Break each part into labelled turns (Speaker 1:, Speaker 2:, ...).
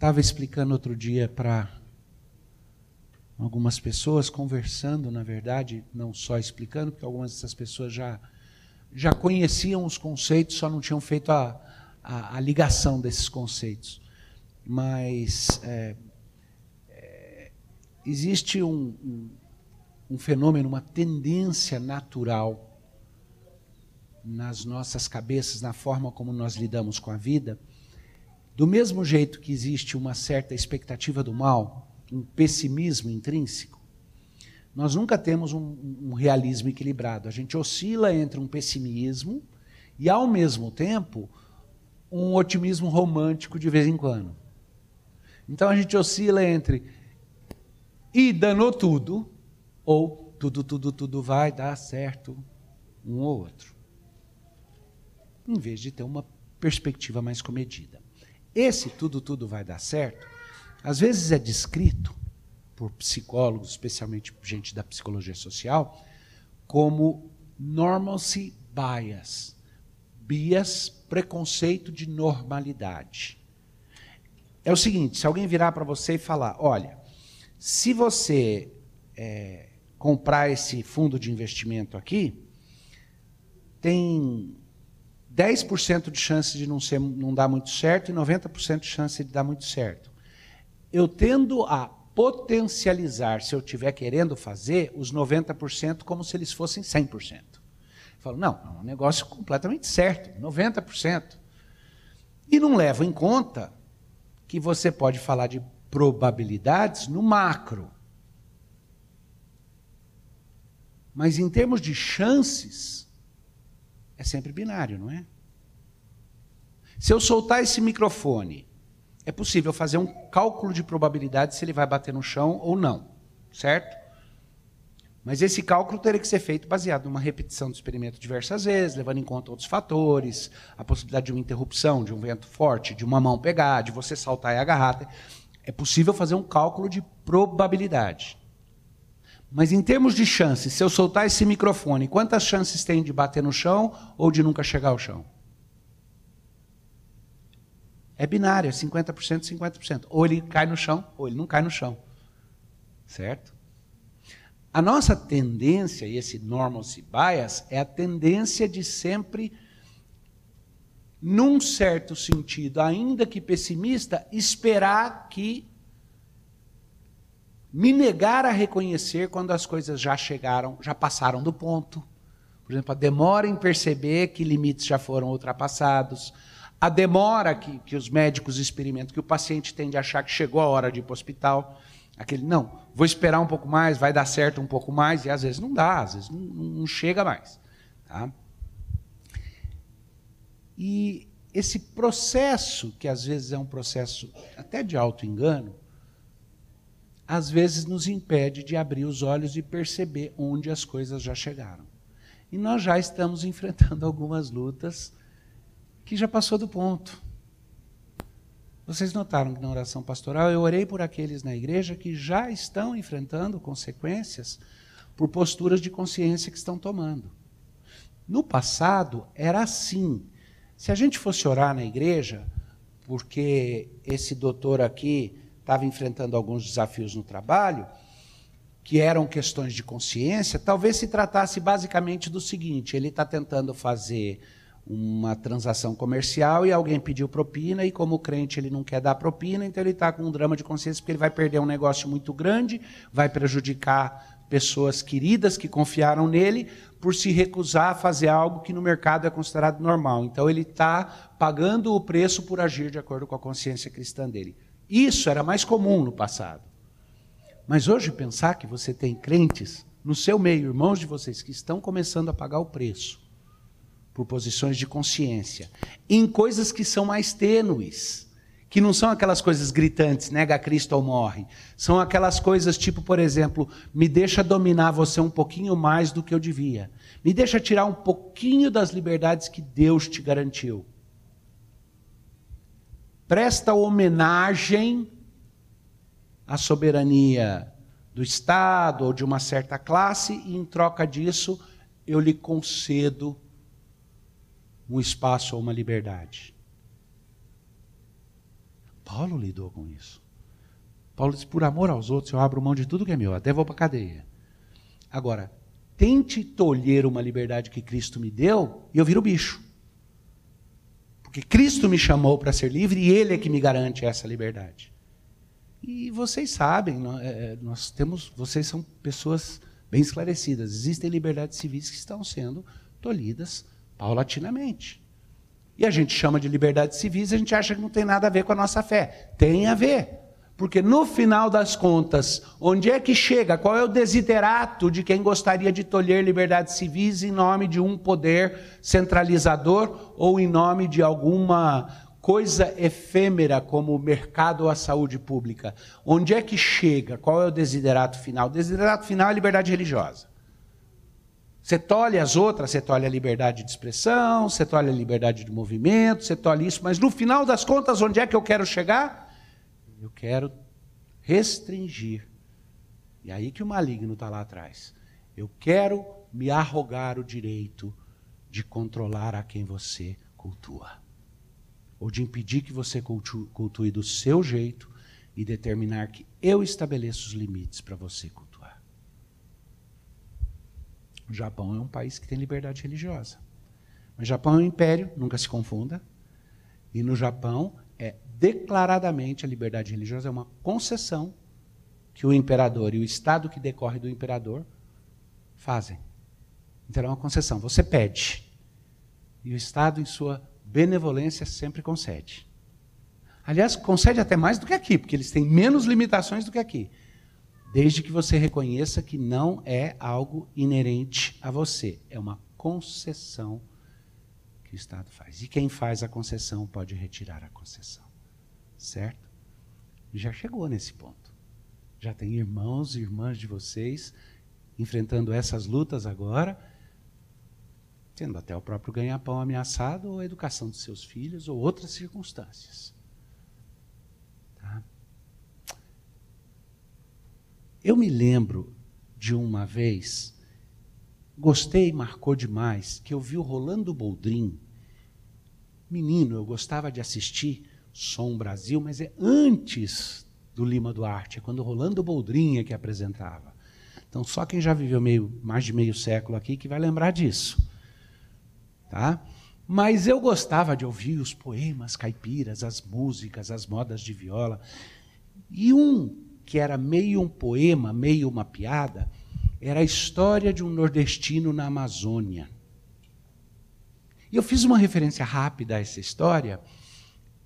Speaker 1: estava explicando outro dia para algumas pessoas, conversando, na verdade, não só explicando, porque algumas dessas pessoas já, já conheciam os conceitos, só não tinham feito a, a, a ligação desses conceitos. Mas é, é, existe um, um, um fenômeno, uma tendência natural nas nossas cabeças, na forma como nós lidamos com a vida, do mesmo jeito que existe uma certa expectativa do mal, um pessimismo intrínseco, nós nunca temos um, um, realismo equilibrado. A gente oscila entre um pessimismo e, ao mesmo tempo, um otimismo romântico de vez em quando. Então a gente oscila entre e danou tudo, ou tudo, tudo, tudo vai dar certo, um ou outro. Em vez de ter uma perspectiva mais comedida. Esse tudo, tudo vai dar certo às vezes é descrito por psicólogos, especialmente gente da psicologia social, como normalcy bias. Bias, preconceito de normalidade. É o seguinte: se alguém virar para você e falar, olha, se você é, comprar esse fundo de investimento aqui, tem 10% de chance de não, ser, não dar muito certo e 90% de chance de dar muito certo eu tendo a potencializar, se eu estiver querendo fazer, os 90% como se eles fossem 100%. Eu falo, não, é um negócio completamente certo, 90%. E não levo em conta que você pode falar de probabilidades no macro. Mas em termos de chances, é sempre binário, não é? Se eu soltar esse microfone é possível fazer um cálculo de probabilidade se ele vai bater no chão ou não, certo? Mas esse cálculo teria que ser feito baseado numa repetição do experimento diversas vezes, levando em conta outros fatores, a possibilidade de uma interrupção, de um vento forte, de uma mão pegar, de você saltar e agarrar. É possível fazer um cálculo de probabilidade. Mas em termos de chances, se eu soltar esse microfone, quantas chances tem de bater no chão ou de nunca chegar ao chão? É binário, é 50%, 50%. Ou ele cai no chão, ou ele não cai no chão. Certo? A nossa tendência, e esse normalcy bias, é a tendência de sempre, num certo sentido, ainda que pessimista, esperar que me negar a reconhecer quando as coisas já chegaram, já passaram do ponto. Por exemplo, a demora em perceber que limites já foram ultrapassados, a demora que, que os médicos experimentam, que o paciente tende a achar que chegou a hora de ir para o hospital. Aquele, não, vou esperar um pouco mais, vai dar certo um pouco mais, e às vezes não dá, às vezes não, não chega mais. Tá? E esse processo, que às vezes é um processo até de auto-engano, às vezes nos impede de abrir os olhos e perceber onde as coisas já chegaram. E nós já estamos enfrentando algumas lutas que já passou do ponto. Vocês notaram que na oração pastoral eu orei por aqueles na igreja que já estão enfrentando consequências por posturas de consciência que estão tomando. No passado era assim. Se a gente fosse orar na igreja, porque esse doutor aqui estava enfrentando alguns desafios no trabalho, que eram questões de consciência, talvez se tratasse basicamente do seguinte: ele está tentando fazer uma transação comercial e alguém pediu propina e como crente ele não quer dar propina, então ele está com um drama de consciência porque ele vai perder um negócio muito grande, vai prejudicar pessoas queridas que confiaram nele por se recusar a fazer algo que no mercado é considerado normal. Então ele está pagando o preço por agir de acordo com a consciência cristã dele. Isso era mais comum no passado. Mas hoje pensar que você tem crentes no seu meio, irmãos de vocês, que estão começando a pagar o preço por posições de consciência, em coisas que são mais tênues, que não são aquelas coisas gritantes, nega Cristo ou morre. São aquelas coisas tipo, por exemplo, me deixa dominar você um pouquinho mais do que eu devia. Me deixa tirar um pouquinho das liberdades que Deus te garantiu. Presta homenagem à soberania do Estado ou de uma certa classe e em troca disso eu lhe concedo um espaço ou uma liberdade. Paulo lidou com isso. Paulo disse: por amor aos outros, eu abro mão de tudo que é meu, até vou para a cadeia. Agora, tente tolher uma liberdade que Cristo me deu e eu viro bicho. Porque Cristo me chamou para ser livre e Ele é que me garante essa liberdade. E vocês sabem, é, é, nós temos, vocês são pessoas bem esclarecidas. Existem liberdades civis que estão sendo tolhidas paulatinamente. E a gente chama de liberdades civis a gente acha que não tem nada a ver com a nossa fé. Tem a ver. Porque no final das contas, onde é que chega? Qual é o desiderato de quem gostaria de tolher liberdades civis em nome de um poder centralizador ou em nome de alguma coisa efêmera como o mercado ou a saúde pública? Onde é que chega? Qual é o desiderato final? O desiderato final é a liberdade religiosa. Você tolhe as outras, você tolhe a liberdade de expressão, você tolhe a liberdade de movimento, você tolhe isso, mas no final das contas, onde é que eu quero chegar? Eu quero restringir. E aí que o maligno está lá atrás. Eu quero me arrogar o direito de controlar a quem você cultua. Ou de impedir que você cultue do seu jeito e determinar que eu estabeleço os limites para você cultuar. O Japão é um país que tem liberdade religiosa. Mas o Japão é um império, nunca se confunda. E no Japão declaradamente a liberdade religiosa é uma concessão que o imperador e o Estado que decorre do imperador fazem. Então é uma concessão. Você pede. E o Estado, em sua benevolência, sempre concede. Aliás, concede até mais do que aqui, porque eles têm menos limitações do que aqui. Desde que você reconheça que não é algo inerente a você. É uma concessão que o Estado faz. E quem faz a concessão pode retirar a concessão. Certo? Já chegou nesse ponto. Já tem irmãos e irmãs de vocês enfrentando essas lutas agora, tendo até o próprio ganha-pão ameaçado, ou a educação dos seus filhos, ou outras circunstâncias. Tá? Eu me lembro de uma vez, gostei, marcou demais, que eu vi o Rolando Boldrin. Menino, eu gostava de assistir Som Brasil, mas é antes do Lima Duarte, é quando Rolando Boldrinha que apresentava. Então, só quem já viveu meio, mais de meio século aqui que vai lembrar disso. Tá? Mas eu gostava de ouvir os poemas caipiras, as músicas, as modas de viola. E um que era meio um poema, meio uma piada, era a história de um nordestino na Amazônia. E eu fiz uma referência rápida a essa história,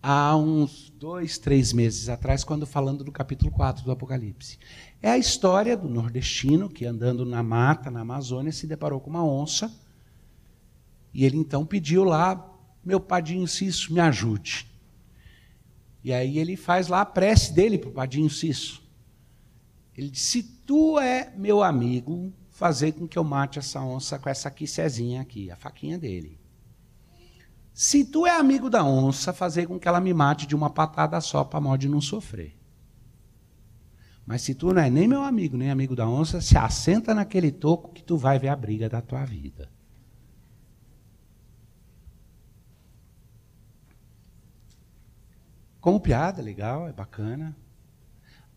Speaker 1: há uns dois, três meses atrás, quando falando do capítulo 4 do Apocalipse. É a história do nordestino que, andando na mata, na Amazônia, se deparou com uma onça. E ele então pediu lá, meu padinho Cisso, me ajude. E aí ele faz lá a prece dele para o padinho Cisso. Ele diz: Se tu é meu amigo, fazer com que eu mate essa onça com essa quicezinha aqui, a faquinha dele. Se tu é amigo da onça, fazer com que ela me mate de uma patada só para mal de não sofrer. Mas se tu não é nem meu amigo, nem amigo da onça, se assenta naquele toco que tu vai ver a briga da tua vida. Como piada, legal, é bacana.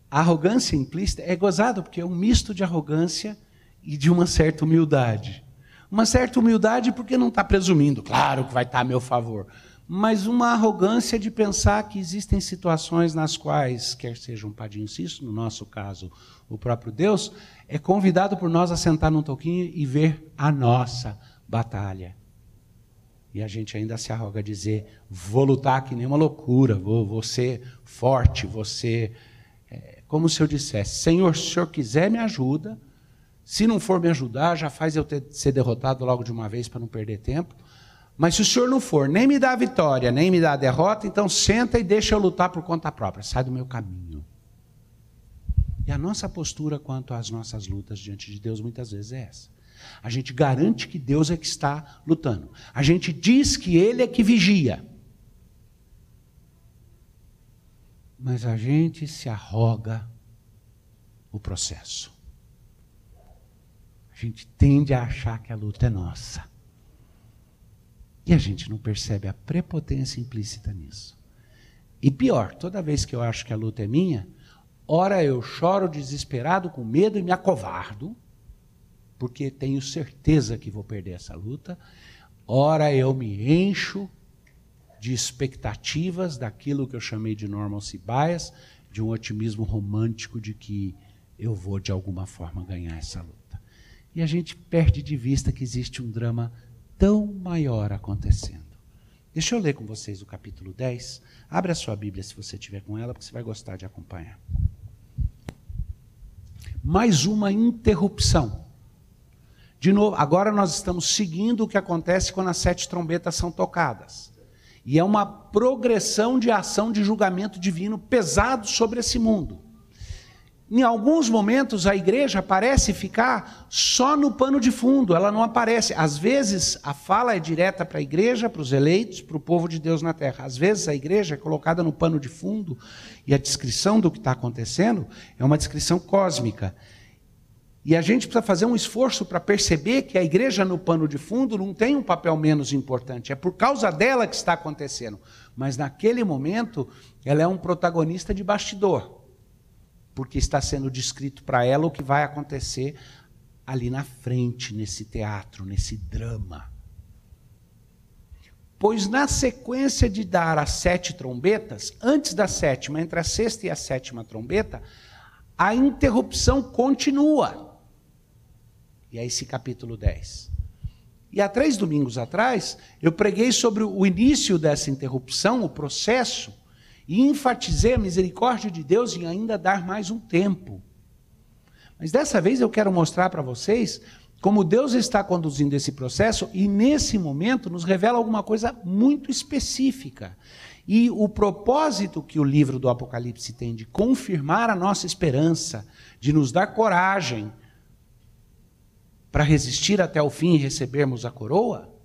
Speaker 1: A arrogância implícita é gozado, porque é um misto de arrogância e de uma certa humildade. Uma certa humildade, porque não está presumindo, claro que vai estar tá a meu favor. Mas uma arrogância de pensar que existem situações nas quais, quer seja um padinho cisto, no nosso caso, o próprio Deus, é convidado por nós a sentar num toquinho e ver a nossa batalha. E a gente ainda se arroga a dizer: vou lutar que nem uma loucura, vou, vou ser forte, vou ser. É, como se eu dissesse: Senhor, se o senhor quiser, me ajuda, se não for me ajudar, já faz eu ter, ser derrotado logo de uma vez para não perder tempo. Mas se o senhor não for, nem me dá a vitória, nem me dá a derrota, então senta e deixa eu lutar por conta própria. Sai do meu caminho. E a nossa postura quanto às nossas lutas diante de Deus muitas vezes é essa. A gente garante que Deus é que está lutando. A gente diz que Ele é que vigia. Mas a gente se arroga o processo a gente tende a achar que a luta é nossa. E a gente não percebe a prepotência implícita nisso. E pior, toda vez que eu acho que a luta é minha, ora eu choro desesperado com medo e me acovardo, porque tenho certeza que vou perder essa luta. Ora eu me encho de expectativas daquilo que eu chamei de normal bias, de um otimismo romântico de que eu vou de alguma forma ganhar essa luta. E a gente perde de vista que existe um drama tão maior acontecendo. Deixa eu ler com vocês o capítulo 10. Abre a sua Bíblia se você tiver com ela, porque você vai gostar de acompanhar. Mais uma interrupção. De novo, agora nós estamos seguindo o que acontece quando as sete trombetas são tocadas. E é uma progressão de ação de julgamento divino pesado sobre esse mundo. Em alguns momentos a igreja parece ficar só no pano de fundo, ela não aparece. Às vezes a fala é direta para a igreja, para os eleitos, para o povo de Deus na terra. Às vezes a igreja é colocada no pano de fundo e a descrição do que está acontecendo é uma descrição cósmica. E a gente precisa fazer um esforço para perceber que a igreja no pano de fundo não tem um papel menos importante. É por causa dela que está acontecendo. Mas naquele momento, ela é um protagonista de bastidor porque está sendo descrito para ela o que vai acontecer ali na frente, nesse teatro, nesse drama. Pois na sequência de dar as sete trombetas, antes da sétima, entre a sexta e a sétima trombeta, a interrupção continua. E é esse capítulo 10. E há três domingos atrás, eu preguei sobre o início dessa interrupção, o processo, e enfatizei a misericórdia de Deus em ainda dar mais um tempo. Mas dessa vez eu quero mostrar para vocês como Deus está conduzindo esse processo e nesse momento nos revela alguma coisa muito específica. E o propósito que o livro do Apocalipse tem de confirmar a nossa esperança, de nos dar coragem para resistir até o fim e recebermos a coroa,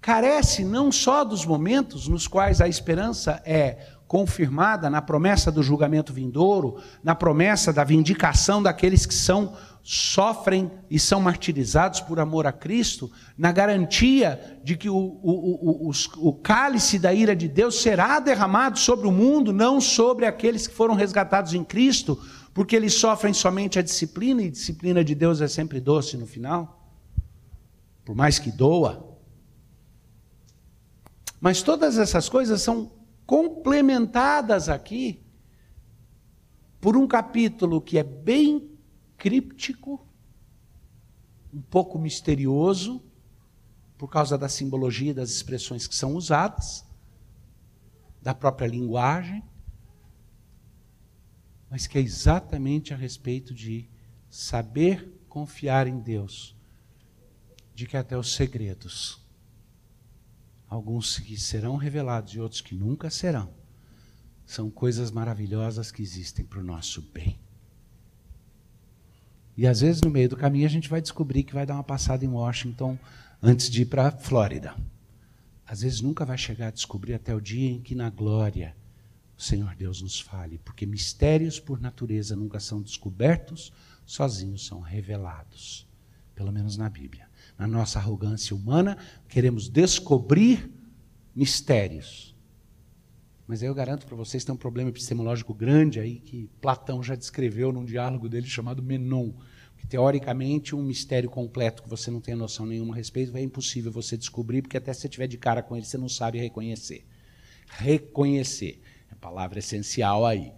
Speaker 1: carece não só dos momentos nos quais a esperança é confirmada na promessa do julgamento vindouro, na promessa da vindicação daqueles que são sofrem e são martirizados por amor a Cristo, na garantia de que o, o, o, o, cálice da ira de Deus será derramado sobre o mundo, não sobre aqueles que foram resgatados em Cristo, porque eles sofrem somente a disciplina, e disciplina de Deus é sempre doce no final, por mais que doa. Mas todas essas coisas são complementadas aqui por um capítulo que é bem críptico, um pouco misterioso, por causa da simbologia das expressões que são usadas, da própria linguagem, mas que é exatamente a respeito de saber confiar em Deus, de que até os segredos alguns que serão revelados e outros que nunca serão, são coisas maravilhosas que existem para o nosso bem. E às vezes no meio do caminho a gente vai descobrir que vai dar uma passada em Washington antes de ir para a Flórida. Às vezes nunca vai chegar a descobrir até o dia em que na glória o Senhor Deus nos fale, porque mistérios por natureza nunca são descobertos, sozinhos são revelados, pelo menos na Bíblia na nossa arrogância humana, queremos descobrir mistérios. Mas eu garanto para vocês tem um problema epistemológico grande aí que Platão já descreveu num diálogo dele chamado Menon, que teoricamente um mistério completo que você não tem noção nenhuma a respeito é impossível você descobrir, porque até se você tiver de cara com ele você não sabe reconhecer. Reconhecer é a palavra essencial aí.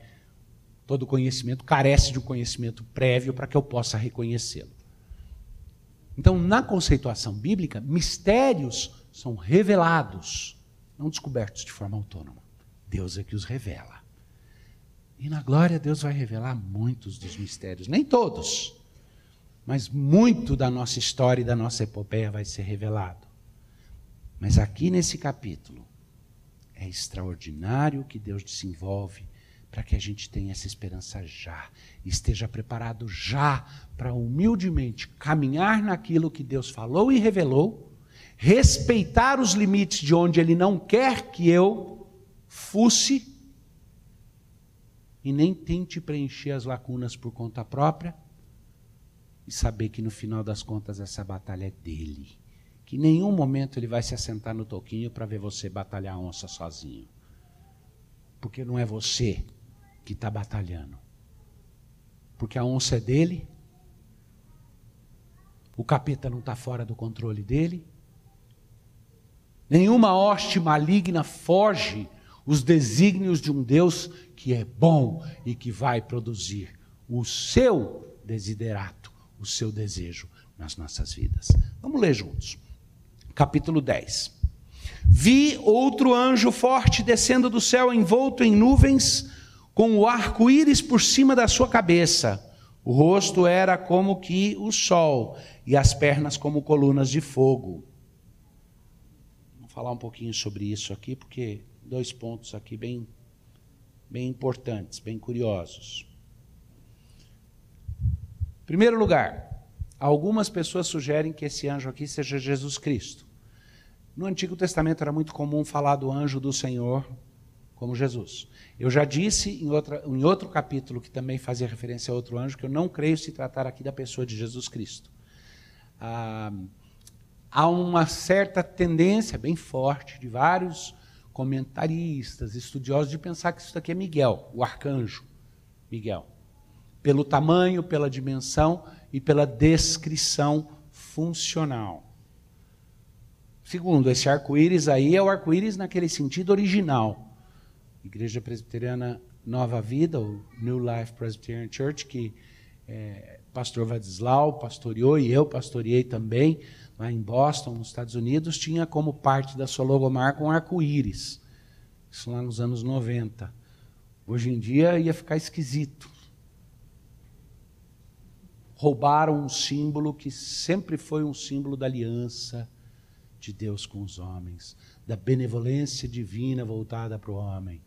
Speaker 1: Todo conhecimento carece de um conhecimento prévio para que eu possa reconhecê-lo. Então, na conceituação bíblica, mistérios são revelados, não descobertos de forma autônoma. Deus é que os revela. E na glória, Deus vai revelar muitos dos mistérios, nem todos, mas muito da nossa história e da nossa epopeia vai ser revelado. Mas aqui nesse capítulo, é extraordinário que Deus desenvolve para que a gente tenha essa esperança já, esteja preparado já para humildemente caminhar naquilo que Deus falou e revelou, respeitar os limites de onde Ele não quer que eu fusse, e nem tente preencher as lacunas por conta própria, e saber que no final das contas essa batalha é dele, que em nenhum momento ele vai se assentar no toquinho para ver você batalhar a onça sozinho. Porque não é você que está batalhando. Porque a onça é dele, o capeta não está fora do controle dele, nenhuma hoste maligna foge os desígnios de um Deus que é bom e que vai produzir o seu desiderato, o seu desejo nas nossas vidas. Vamos ler juntos. Capítulo 10. Vi outro anjo forte descendo do céu envolto em nuvens, com o arco-íris por cima da sua cabeça. O rosto era como que o sol e as pernas como colunas de fogo. Vou falar um pouquinho sobre isso aqui, porque dois pontos aqui bem, bem importantes, bem curiosos. Em primeiro lugar, algumas pessoas sugerem que esse anjo aqui seja Jesus Cristo. No Antigo Testamento era muito comum falar do anjo do Senhor como Jesus. Eu já disse em, outra, em outro capítulo, que também fazia referência a outro anjo, que eu não creio se tratar aqui da pessoa de Jesus Cristo. Ah, há uma certa tendência bem forte de vários comentaristas, estudiosos, de pensar que isso aqui é Miguel, o arcanjo Miguel. Pelo tamanho, pela dimensão e pela descrição funcional. Segundo, esse arco-íris aí é o arco-íris naquele sentido original. Igreja Presbiteriana Nova Vida, o New Life Presbyterian Church, que é, pastor Vadislau pastoreou e eu pastoreei também lá em Boston, nos Estados Unidos, tinha como parte da sua logomarca um arco-íris. Isso lá nos anos 90. Hoje em dia ia ficar esquisito. Roubaram um símbolo que sempre foi um símbolo da aliança de Deus com os homens, da benevolência divina voltada para o homem.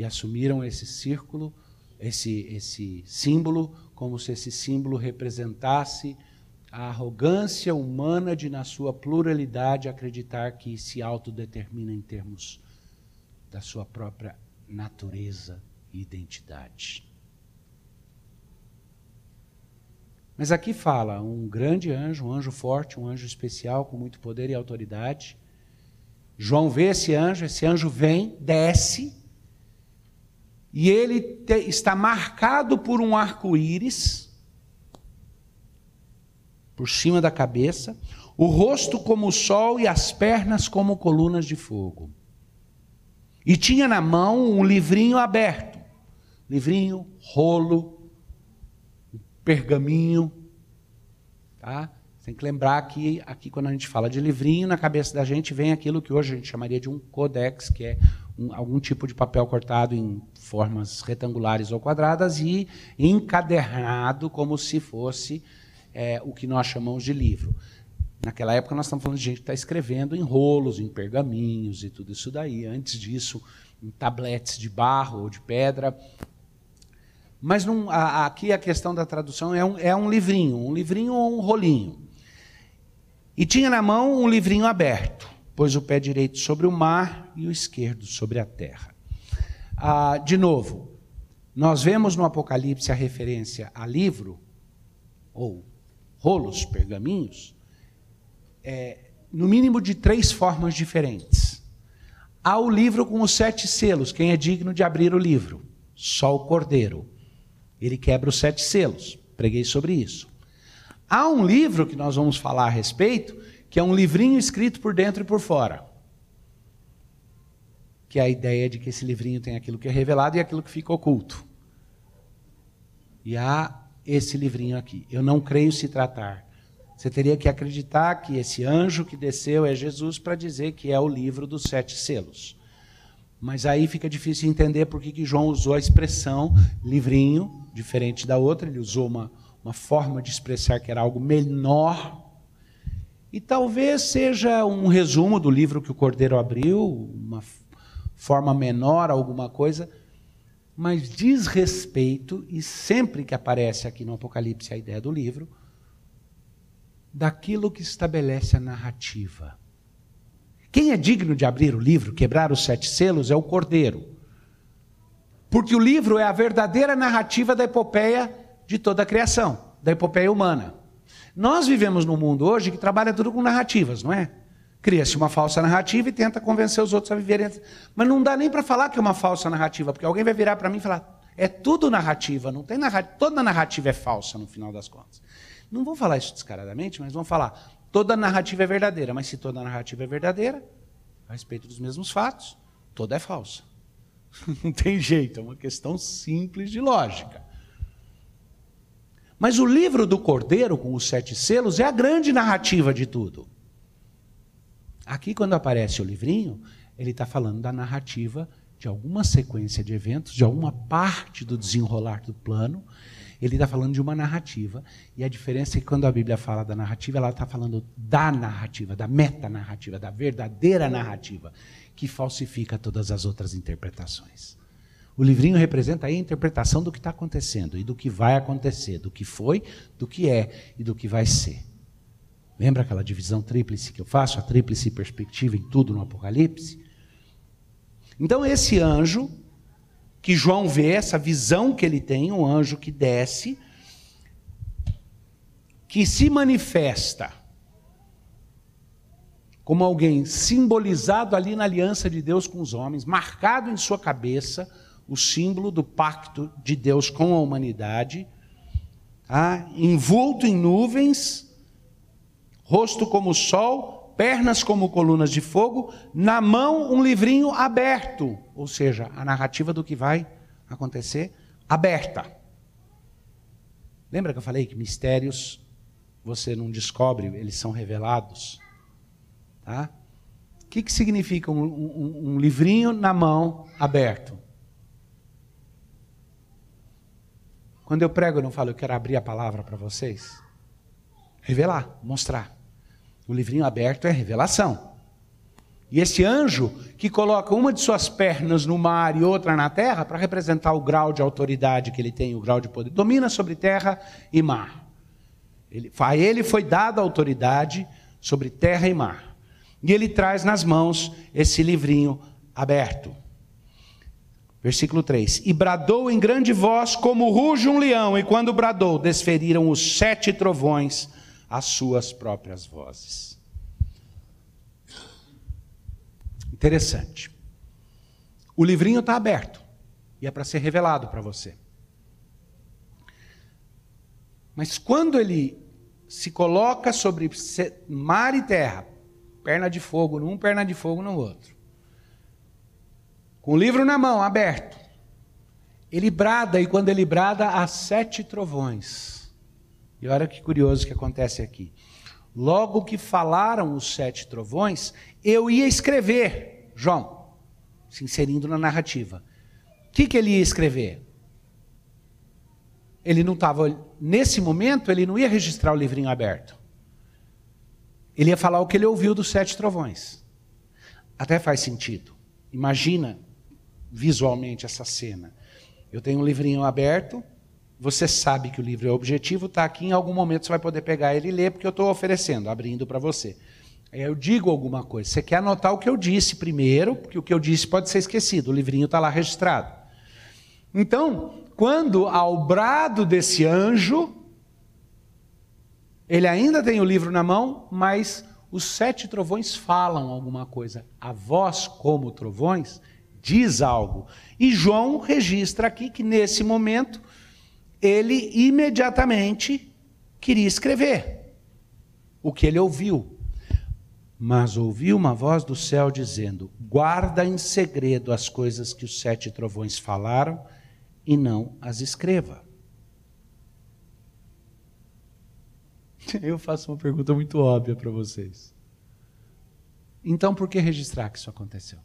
Speaker 1: E assumiram esse círculo, esse, esse símbolo, como se esse símbolo representasse a arrogância humana de, na sua pluralidade, acreditar que se autodetermina em termos da sua própria natureza e identidade. Mas aqui fala um grande anjo, um anjo forte, um anjo especial com muito poder e autoridade. João vê esse anjo, esse anjo vem, desce, e ele te, está marcado por um arco-íris por cima da cabeça, o rosto como o sol e as pernas como colunas de fogo. E tinha na mão um livrinho aberto, livrinho, rolo, pergaminho, tá? Tem que lembrar que aqui quando a gente fala de livrinho, na cabeça da gente vem aquilo que hoje a gente chamaria de um codex, que é um, algum tipo de papel cortado em formas retangulares ou quadradas e encadernado como se fosse é, o que nós chamamos de livro. Naquela época nós estamos falando de gente que está escrevendo em rolos, em pergaminhos e tudo isso daí. Antes disso, em tabletes de barro ou de pedra. Mas a, aqui a questão da tradução é um, é um livrinho, um livrinho ou um rolinho. E tinha na mão um livrinho aberto, pôs o pé direito sobre o mar e o esquerdo sobre a terra. Ah, de novo, nós vemos no Apocalipse a referência a livro, ou rolos, pergaminhos, é, no mínimo de três formas diferentes. Há o livro com os sete selos. Quem é digno de abrir o livro? Só o cordeiro. Ele quebra os sete selos. Preguei sobre isso. Há um livro que nós vamos falar a respeito, que é um livrinho escrito por dentro e por fora. Que é a ideia de que esse livrinho tem aquilo que é revelado e aquilo que fica oculto. E há esse livrinho aqui. Eu não creio se tratar. Você teria que acreditar que esse anjo que desceu é Jesus para dizer que é o livro dos sete selos. Mas aí fica difícil entender por que João usou a expressão livrinho, diferente da outra. Ele usou uma, uma forma de expressar que era algo menor. E talvez seja um resumo do livro que o Cordeiro abriu, uma forma menor, alguma coisa mas diz respeito, e sempre que aparece aqui no Apocalipse a ideia do livro, daquilo que estabelece a narrativa. Quem é digno de abrir o livro, quebrar os sete selos, é o Cordeiro. Porque o livro é a verdadeira narrativa da epopeia de toda a criação, da epopeia humana. Nós vivemos num mundo hoje que trabalha tudo com narrativas, não é? Cria-se uma falsa narrativa e tenta convencer os outros a viverem. Mas não dá nem para falar que é uma falsa narrativa, porque alguém vai virar para mim e falar: é tudo narrativa, não tem narrativa, toda narrativa é falsa no final das contas. Não vou falar isso descaradamente, mas vão falar: toda narrativa é verdadeira, mas se toda narrativa é verdadeira, a respeito dos mesmos fatos, toda é falsa. Não tem jeito, é uma questão simples de lógica. Mas o livro do Cordeiro, com os sete selos, é a grande narrativa de tudo. Aqui, quando aparece o livrinho, ele está falando da narrativa de alguma sequência de eventos, de alguma parte do desenrolar do plano. Ele está falando de uma narrativa. E a diferença é que quando a Bíblia fala da narrativa, ela está falando da narrativa, da metanarrativa, da verdadeira narrativa, que falsifica todas as outras interpretações. O livrinho representa a interpretação do que está acontecendo e do que vai acontecer, do que foi, do que é e do que vai ser. Lembra aquela divisão tríplice que eu faço, a tríplice perspectiva em tudo no Apocalipse? Então, esse anjo que João vê, essa visão que ele tem, um anjo que desce, que se manifesta como alguém simbolizado ali na aliança de Deus com os homens, marcado em sua cabeça o símbolo do pacto de Deus com a humanidade, tá? envolto em nuvens, rosto como o sol, pernas como colunas de fogo, na mão um livrinho aberto, ou seja, a narrativa do que vai acontecer aberta. Lembra que eu falei que mistérios você não descobre, eles são revelados? Tá? O que, que significa um, um, um livrinho na mão aberto? Quando eu prego, eu não falo, eu quero abrir a palavra para vocês. Revelar, mostrar. O livrinho aberto é revelação. E esse anjo que coloca uma de suas pernas no mar e outra na terra para representar o grau de autoridade que ele tem, o grau de poder, domina sobre terra e mar. Ele, a ele foi dada autoridade sobre terra e mar. E ele traz nas mãos esse livrinho aberto. Versículo 3: E bradou em grande voz, como ruge um leão, e quando bradou, desferiram os sete trovões as suas próprias vozes. Interessante. O livrinho está aberto e é para ser revelado para você. Mas quando ele se coloca sobre mar e terra, perna de fogo num, perna de fogo no outro, com o livro na mão, aberto, ele brada, e quando ele brada, há sete trovões. E olha que curioso que acontece aqui. Logo que falaram os sete trovões, eu ia escrever, João, se inserindo na narrativa. O que, que ele ia escrever? Ele não estava, nesse momento, ele não ia registrar o livrinho aberto. Ele ia falar o que ele ouviu dos sete trovões. Até faz sentido. Imagina visualmente essa cena. Eu tenho um livrinho aberto, você sabe que o livro é objetivo, está aqui, em algum momento você vai poder pegar ele e ler, porque eu estou oferecendo, abrindo para você. Aí eu digo alguma coisa. Você quer anotar o que eu disse primeiro, porque o que eu disse pode ser esquecido, o livrinho está lá registrado. Então, quando ao brado desse anjo, ele ainda tem o livro na mão, mas os sete trovões falam alguma coisa. A voz, como trovões, diz algo. E João registra aqui que nesse momento ele imediatamente queria escrever o que ele ouviu. Mas ouviu uma voz do céu dizendo: Guarda em segredo as coisas que os sete trovões falaram e não as escreva. Eu faço uma pergunta muito óbvia para vocês. Então, por que registrar que isso aconteceu?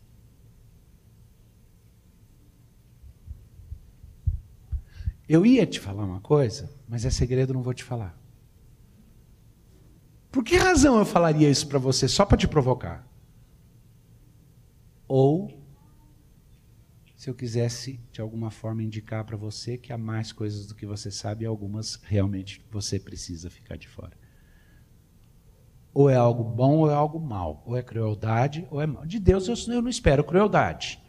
Speaker 1: Eu ia te falar uma coisa, mas é segredo, não vou te falar. Por que razão eu falaria isso para você? Só para te provocar? Ou se eu quisesse de alguma forma indicar para você que há mais coisas do que você sabe e algumas realmente você precisa ficar de fora. Ou é algo bom ou é algo mal. Ou é crueldade ou é mal. De Deus eu não espero crueldade.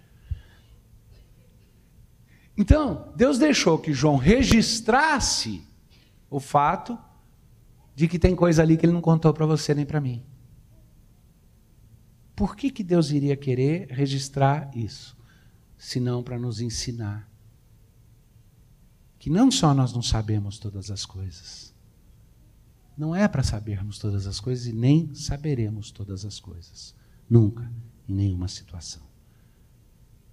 Speaker 1: Então, Deus deixou que João registrasse o fato de que tem coisa ali que ele não contou para você nem para mim. Por que, que Deus iria querer registrar isso? Senão para nos ensinar que não só nós não sabemos todas as coisas, não é para sabermos todas as coisas e nem saberemos todas as coisas. Nunca, em nenhuma situação.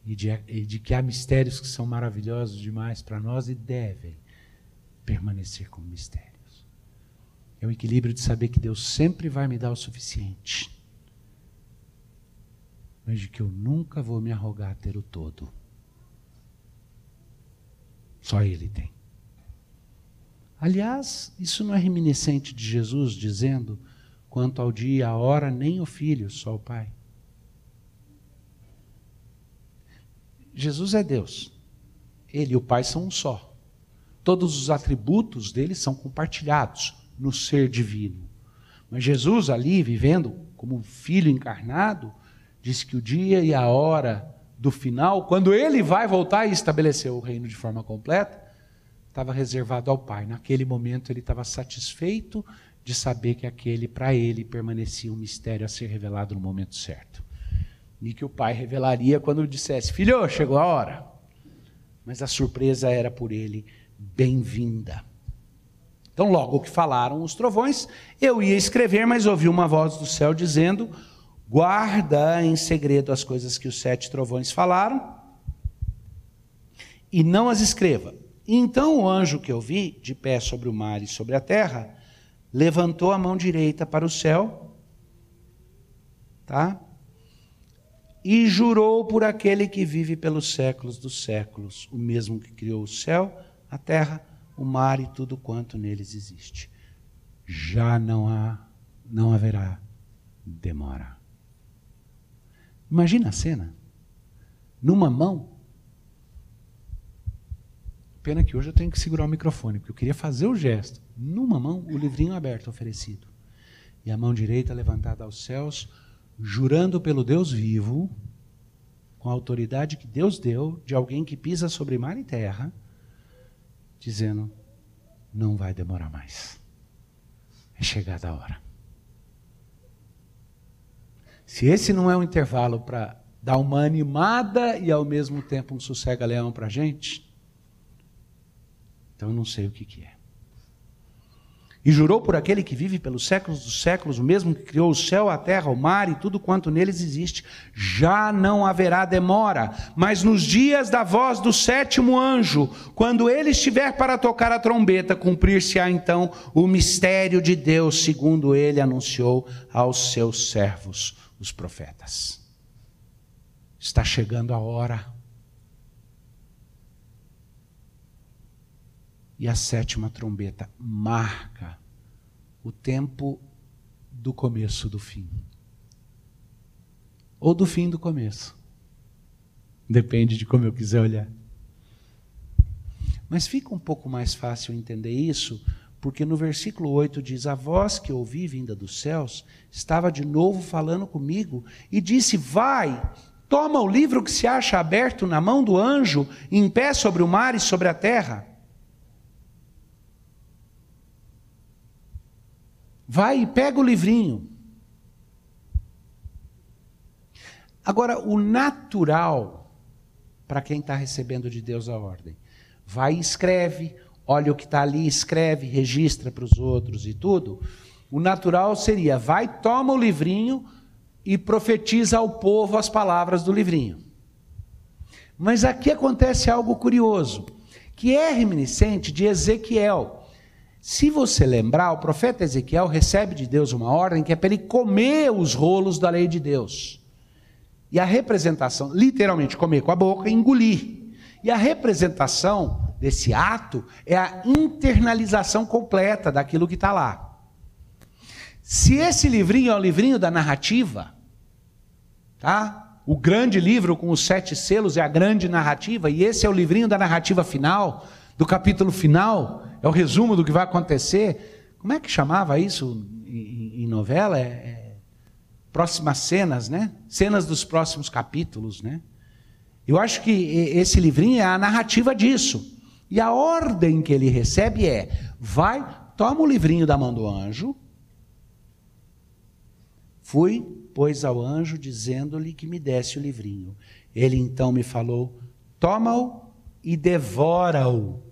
Speaker 1: E de, e de que há mistérios que são maravilhosos demais para nós e devem permanecer como mistérios. É o equilíbrio de saber que Deus sempre vai me dar o suficiente, mas de que eu nunca vou me arrogar a ter o todo. Só Ele tem. Aliás, isso não é reminiscente de Jesus dizendo: quanto ao dia à hora, nem o filho, só o Pai. Jesus é Deus. Ele e o Pai são um só. Todos os atributos dele são compartilhados no ser divino. Mas Jesus, ali, vivendo como um filho encarnado, diz que o dia e a hora do final, quando ele vai voltar e estabelecer o reino de forma completa, estava reservado ao Pai. Naquele momento ele estava satisfeito de saber que aquele, para ele, permanecia um mistério a ser revelado no momento certo. E que o Pai revelaria quando dissesse: Filho, chegou a hora. Mas a surpresa era por ele bem-vinda. Então, logo que falaram os trovões, eu ia escrever, mas ouvi uma voz do céu dizendo: Guarda em segredo as coisas que os sete trovões falaram, e não as escreva então o anjo que eu vi, de pé sobre o mar e sobre a terra, levantou a mão direita para o céu, tá? E jurou por aquele que vive pelos séculos dos séculos, o mesmo que criou o céu, a terra, o mar e tudo quanto neles existe. Já não há, não haverá demora. Imagina a cena. Numa mão Pena que hoje eu tenho que segurar o microfone, porque eu queria fazer o gesto. Numa mão, o livrinho aberto oferecido. E a mão direita levantada aos céus, jurando pelo Deus vivo, com a autoridade que Deus deu, de alguém que pisa sobre mar e terra, dizendo: não vai demorar mais. É chegada a hora. Se esse não é um intervalo para dar uma animada e ao mesmo tempo um sossega-leão para a gente, então eu não sei o que, que é. E jurou por aquele que vive pelos séculos dos séculos, o mesmo que criou o céu, a terra, o mar e tudo quanto neles existe, já não haverá demora, mas nos dias da voz do sétimo anjo, quando ele estiver para tocar a trombeta, cumprir-se-á então o mistério de Deus, segundo ele anunciou aos seus servos, os profetas. Está chegando a hora E a sétima trombeta marca o tempo do começo do fim. Ou do fim do começo. Depende de como eu quiser olhar. Mas fica um pouco mais fácil entender isso, porque no versículo 8 diz: A voz que ouvi vinda dos céus estava de novo falando comigo e disse: Vai, toma o livro que se acha aberto na mão do anjo, em pé sobre o mar e sobre a terra. Vai e pega o livrinho. Agora, o natural, para quem está recebendo de Deus a ordem, vai e escreve, olha o que está ali, escreve, registra para os outros e tudo. O natural seria: vai, toma o livrinho e profetiza ao povo as palavras do livrinho. Mas aqui acontece algo curioso, que é reminiscente de Ezequiel. Se você lembrar, o profeta Ezequiel recebe de Deus uma ordem que é para ele comer os rolos da lei de Deus. E a representação, literalmente comer com a boca, engolir. E a representação desse ato é a internalização completa daquilo que está lá. Se esse livrinho é o livrinho da narrativa, tá? O grande livro com os sete selos é a grande narrativa, e esse é o livrinho da narrativa final, do capítulo final, é o resumo do que vai acontecer. Como é que chamava isso em, em novela? É, é, próximas cenas, né? Cenas dos próximos capítulos, né? Eu acho que esse livrinho é a narrativa disso. E a ordem que ele recebe é: vai, toma o livrinho da mão do anjo. Fui, pois, ao anjo, dizendo-lhe que me desse o livrinho. Ele então me falou: toma-o e devora-o.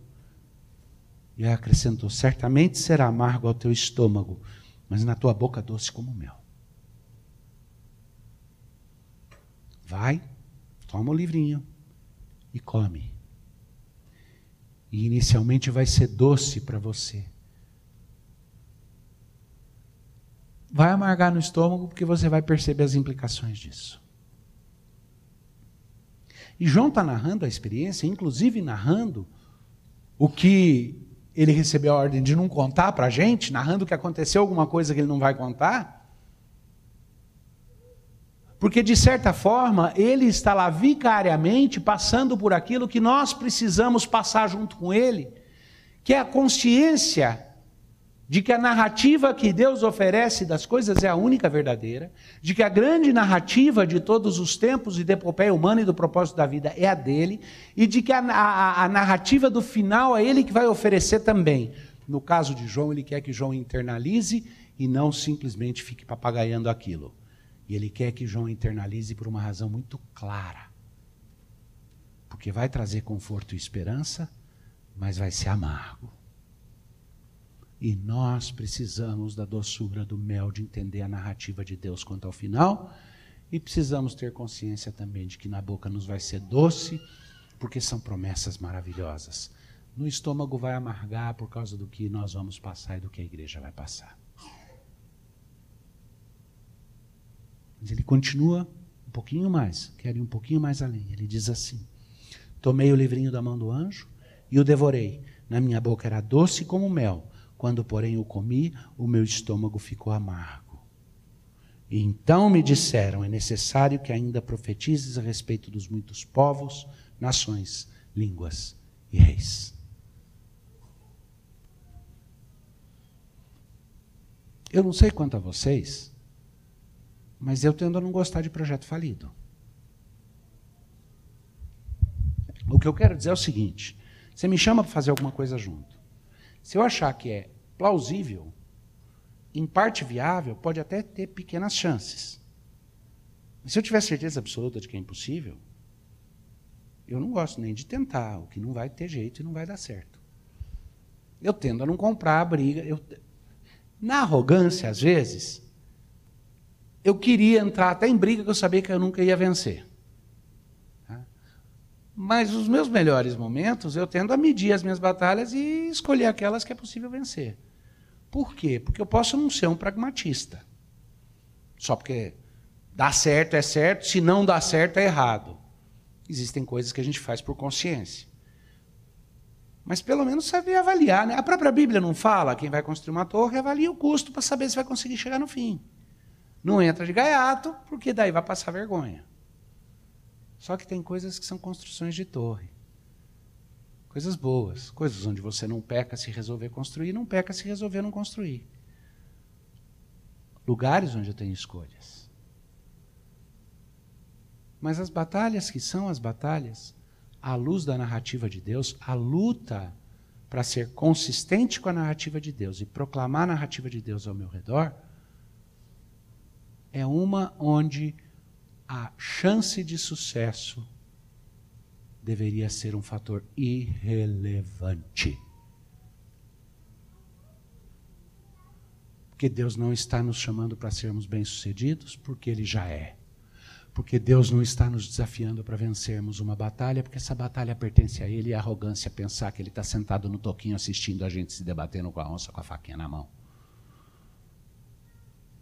Speaker 1: E acrescentou: certamente será amargo ao teu estômago, mas na tua boca doce como mel. Vai, toma o livrinho e come. E inicialmente vai ser doce para você. Vai amargar no estômago porque você vai perceber as implicações disso. E João está narrando a experiência, inclusive narrando o que ele recebeu a ordem de não contar para a gente, narrando que aconteceu alguma coisa que ele não vai contar. Porque, de certa forma, ele está lá vicariamente passando por aquilo que nós precisamos passar junto com ele, que é a consciência de que a narrativa que Deus oferece das coisas é a única verdadeira, de que a grande narrativa de todos os tempos e da epopeia humana e do propósito da vida é a dele, e de que a, a, a narrativa do final é ele que vai oferecer também. No caso de João, ele quer que João internalize e não simplesmente fique papagaiando aquilo. E ele quer que João internalize por uma razão muito clara. Porque vai trazer conforto e esperança, mas vai ser amargo. E nós precisamos da doçura do mel de entender a narrativa de Deus quanto ao final. E precisamos ter consciência também de que na boca nos vai ser doce, porque são promessas maravilhosas. No estômago vai amargar por causa do que nós vamos passar e do que a igreja vai passar. Mas ele continua um pouquinho mais, quer ir um pouquinho mais além. Ele diz assim: Tomei o livrinho da mão do anjo e o devorei. Na minha boca era doce como mel quando, porém, o comi, o meu estômago ficou amargo. E então me disseram: é necessário que ainda profetizes a respeito dos muitos povos, nações, línguas e reis. Eu não sei quanto a vocês, mas eu tendo a não gostar de projeto falido. O que eu quero dizer é o seguinte: você me chama para fazer alguma coisa junto. Se eu achar que é plausível, em parte viável, pode até ter pequenas chances. Mas se eu tiver certeza absoluta de que é impossível, eu não gosto nem de tentar, o que não vai ter jeito e não vai dar certo. Eu tendo a não comprar a briga. Eu... Na arrogância, às vezes, eu queria entrar até em briga que eu sabia que eu nunca ia vencer. Mas os meus melhores momentos eu tendo a medir as minhas batalhas e escolher aquelas que é possível vencer. Por quê? Porque eu posso não ser um pragmatista. Só porque dá certo é certo, se não dá certo é errado. Existem coisas que a gente faz por consciência. Mas pelo menos saber avaliar. Né? A própria Bíblia não fala, quem vai construir uma torre avalia o custo para saber se vai conseguir chegar no fim. Não entra de gaiato, porque daí vai passar vergonha. Só que tem coisas que são construções de torre. Coisas boas, coisas onde você não peca se resolver construir, não peca se resolver não construir. Lugares onde eu tenho escolhas. Mas as batalhas que são as batalhas, à luz da narrativa de Deus, a luta para ser consistente com a narrativa de Deus e proclamar a narrativa de Deus ao meu redor, é uma onde a chance de sucesso deveria ser um fator irrelevante. Porque Deus não está nos chamando para sermos bem-sucedidos, porque Ele já é. Porque Deus não está nos desafiando para vencermos uma batalha, porque essa batalha pertence a Ele e a arrogância pensar que Ele está sentado no toquinho assistindo a gente se debatendo com a onça com a faquinha na mão.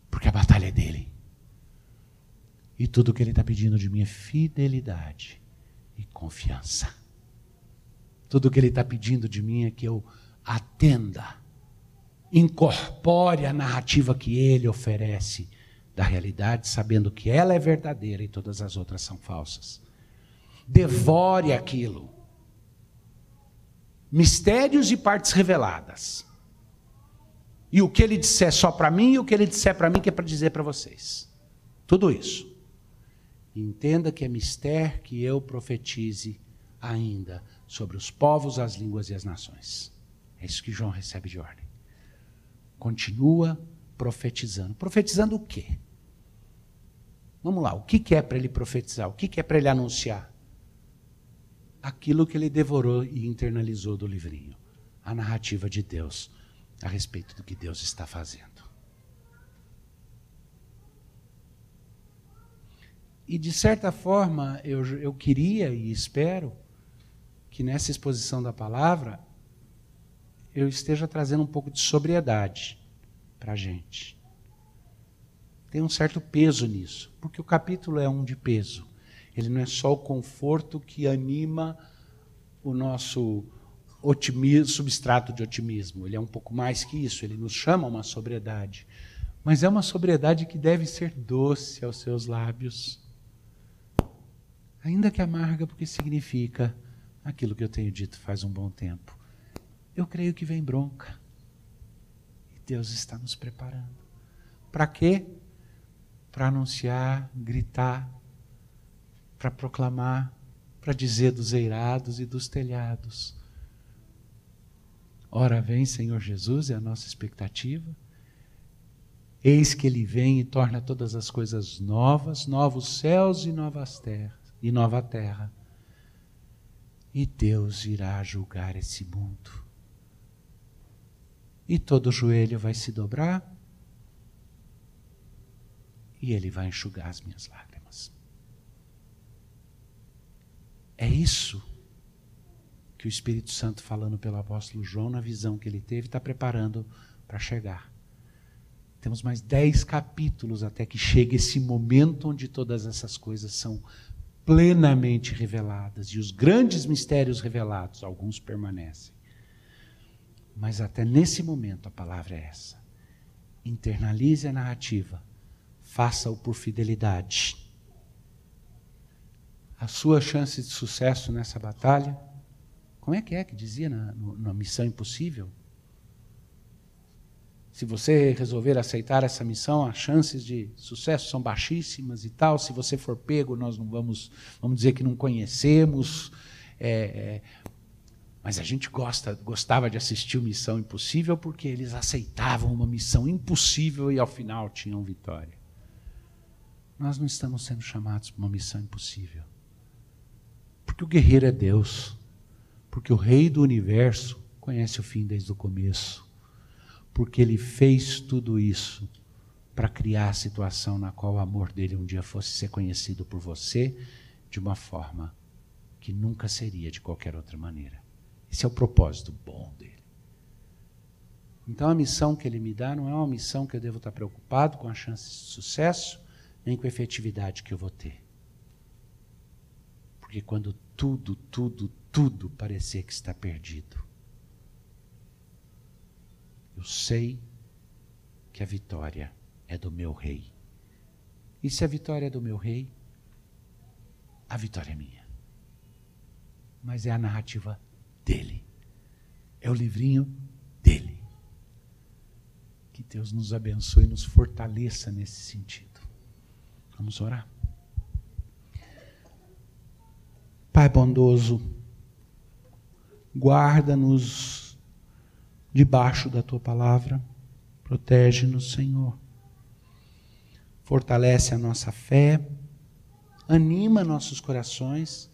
Speaker 1: Porque a batalha é dele. E tudo que Ele está pedindo de mim é fidelidade e confiança. Tudo que Ele está pedindo de mim é que eu atenda, incorpore a narrativa que Ele oferece da realidade, sabendo que ela é verdadeira e todas as outras são falsas. Devore aquilo. Mistérios e partes reveladas. E o que ele disser só para mim e o que ele disser para mim que é para dizer para vocês. Tudo isso. Entenda que é mistério que eu profetize ainda sobre os povos, as línguas e as nações. É isso que João recebe de ordem. Continua profetizando. Profetizando o quê? Vamos lá, o que é para ele profetizar? O que é para ele anunciar? Aquilo que ele devorou e internalizou do livrinho. A narrativa de Deus a respeito do que Deus está fazendo. E, de certa forma, eu, eu queria e espero que nessa exposição da palavra eu esteja trazendo um pouco de sobriedade para a gente. Tem um certo peso nisso, porque o capítulo é um de peso. Ele não é só o conforto que anima o nosso otimismo, substrato de otimismo. Ele é um pouco mais que isso. Ele nos chama uma sobriedade. Mas é uma sobriedade que deve ser doce aos seus lábios. Ainda que amarga, porque significa aquilo que eu tenho dito faz um bom tempo. Eu creio que vem bronca. E Deus está nos preparando. Para quê? Para anunciar, gritar, para proclamar, para dizer dos eirados e dos telhados. Ora vem, Senhor Jesus, é a nossa expectativa. Eis que ele vem e torna todas as coisas novas, novos céus e novas terras e nova terra. E Deus irá julgar esse mundo. E todo joelho vai se dobrar e ele vai enxugar as minhas lágrimas. É isso que o Espírito Santo, falando pelo apóstolo João, na visão que ele teve, está preparando para chegar. Temos mais dez capítulos até que chegue esse momento onde todas essas coisas são plenamente reveladas. E os grandes mistérios revelados, alguns permanecem. Mas até nesse momento a palavra é essa. Internalize a narrativa, faça-o por fidelidade. A sua chance de sucesso nessa batalha como é que é que dizia na, na Missão Impossível? Se você resolver aceitar essa missão, as chances de sucesso são baixíssimas e tal. Se você for pego, nós não vamos, vamos dizer que não conhecemos. É, é, mas a gente gosta, gostava de assistir o Missão Impossível porque eles aceitavam uma missão impossível e ao final tinham vitória. Nós não estamos sendo chamados para uma missão impossível. Porque o guerreiro é Deus. Porque o Rei do universo conhece o fim desde o começo. Porque ele fez tudo isso para criar a situação na qual o amor dele um dia fosse ser conhecido por você de uma forma que nunca seria de qualquer outra maneira. Esse é o propósito bom dele. Então a missão que ele me dá não é uma missão que eu devo estar preocupado com a chance de sucesso, nem com a efetividade que eu vou ter. Porque quando tudo, tudo, tudo parecer que está perdido. Eu sei que a vitória é do meu rei. E se a vitória é do meu rei, a vitória é minha. Mas é a narrativa dele. É o livrinho dele. Que Deus nos abençoe e nos fortaleça nesse sentido. Vamos orar. Pai bondoso, guarda-nos debaixo da tua palavra, protege-nos, Senhor. Fortalece a nossa fé, anima nossos corações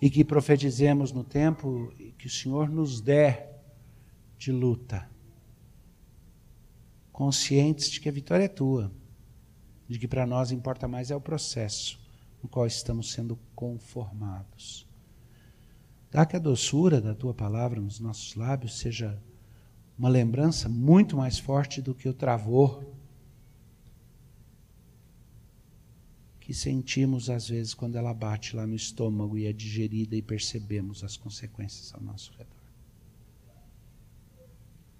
Speaker 1: e que profetizemos no tempo que o Senhor nos der de luta, conscientes de que a vitória é tua, de que para nós importa mais é o processo no qual estamos sendo conformados. Dá que a doçura da tua palavra nos nossos lábios seja uma lembrança muito mais forte do que o travor que sentimos às vezes quando ela bate lá no estômago e é digerida e percebemos as consequências ao nosso redor.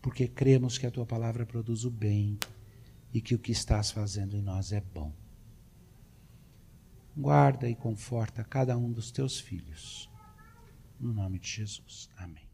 Speaker 1: Porque cremos que a tua palavra produz o bem e que o que estás fazendo em nós é bom. Guarda e conforta cada um dos teus filhos. No nome de Jesus. Amém.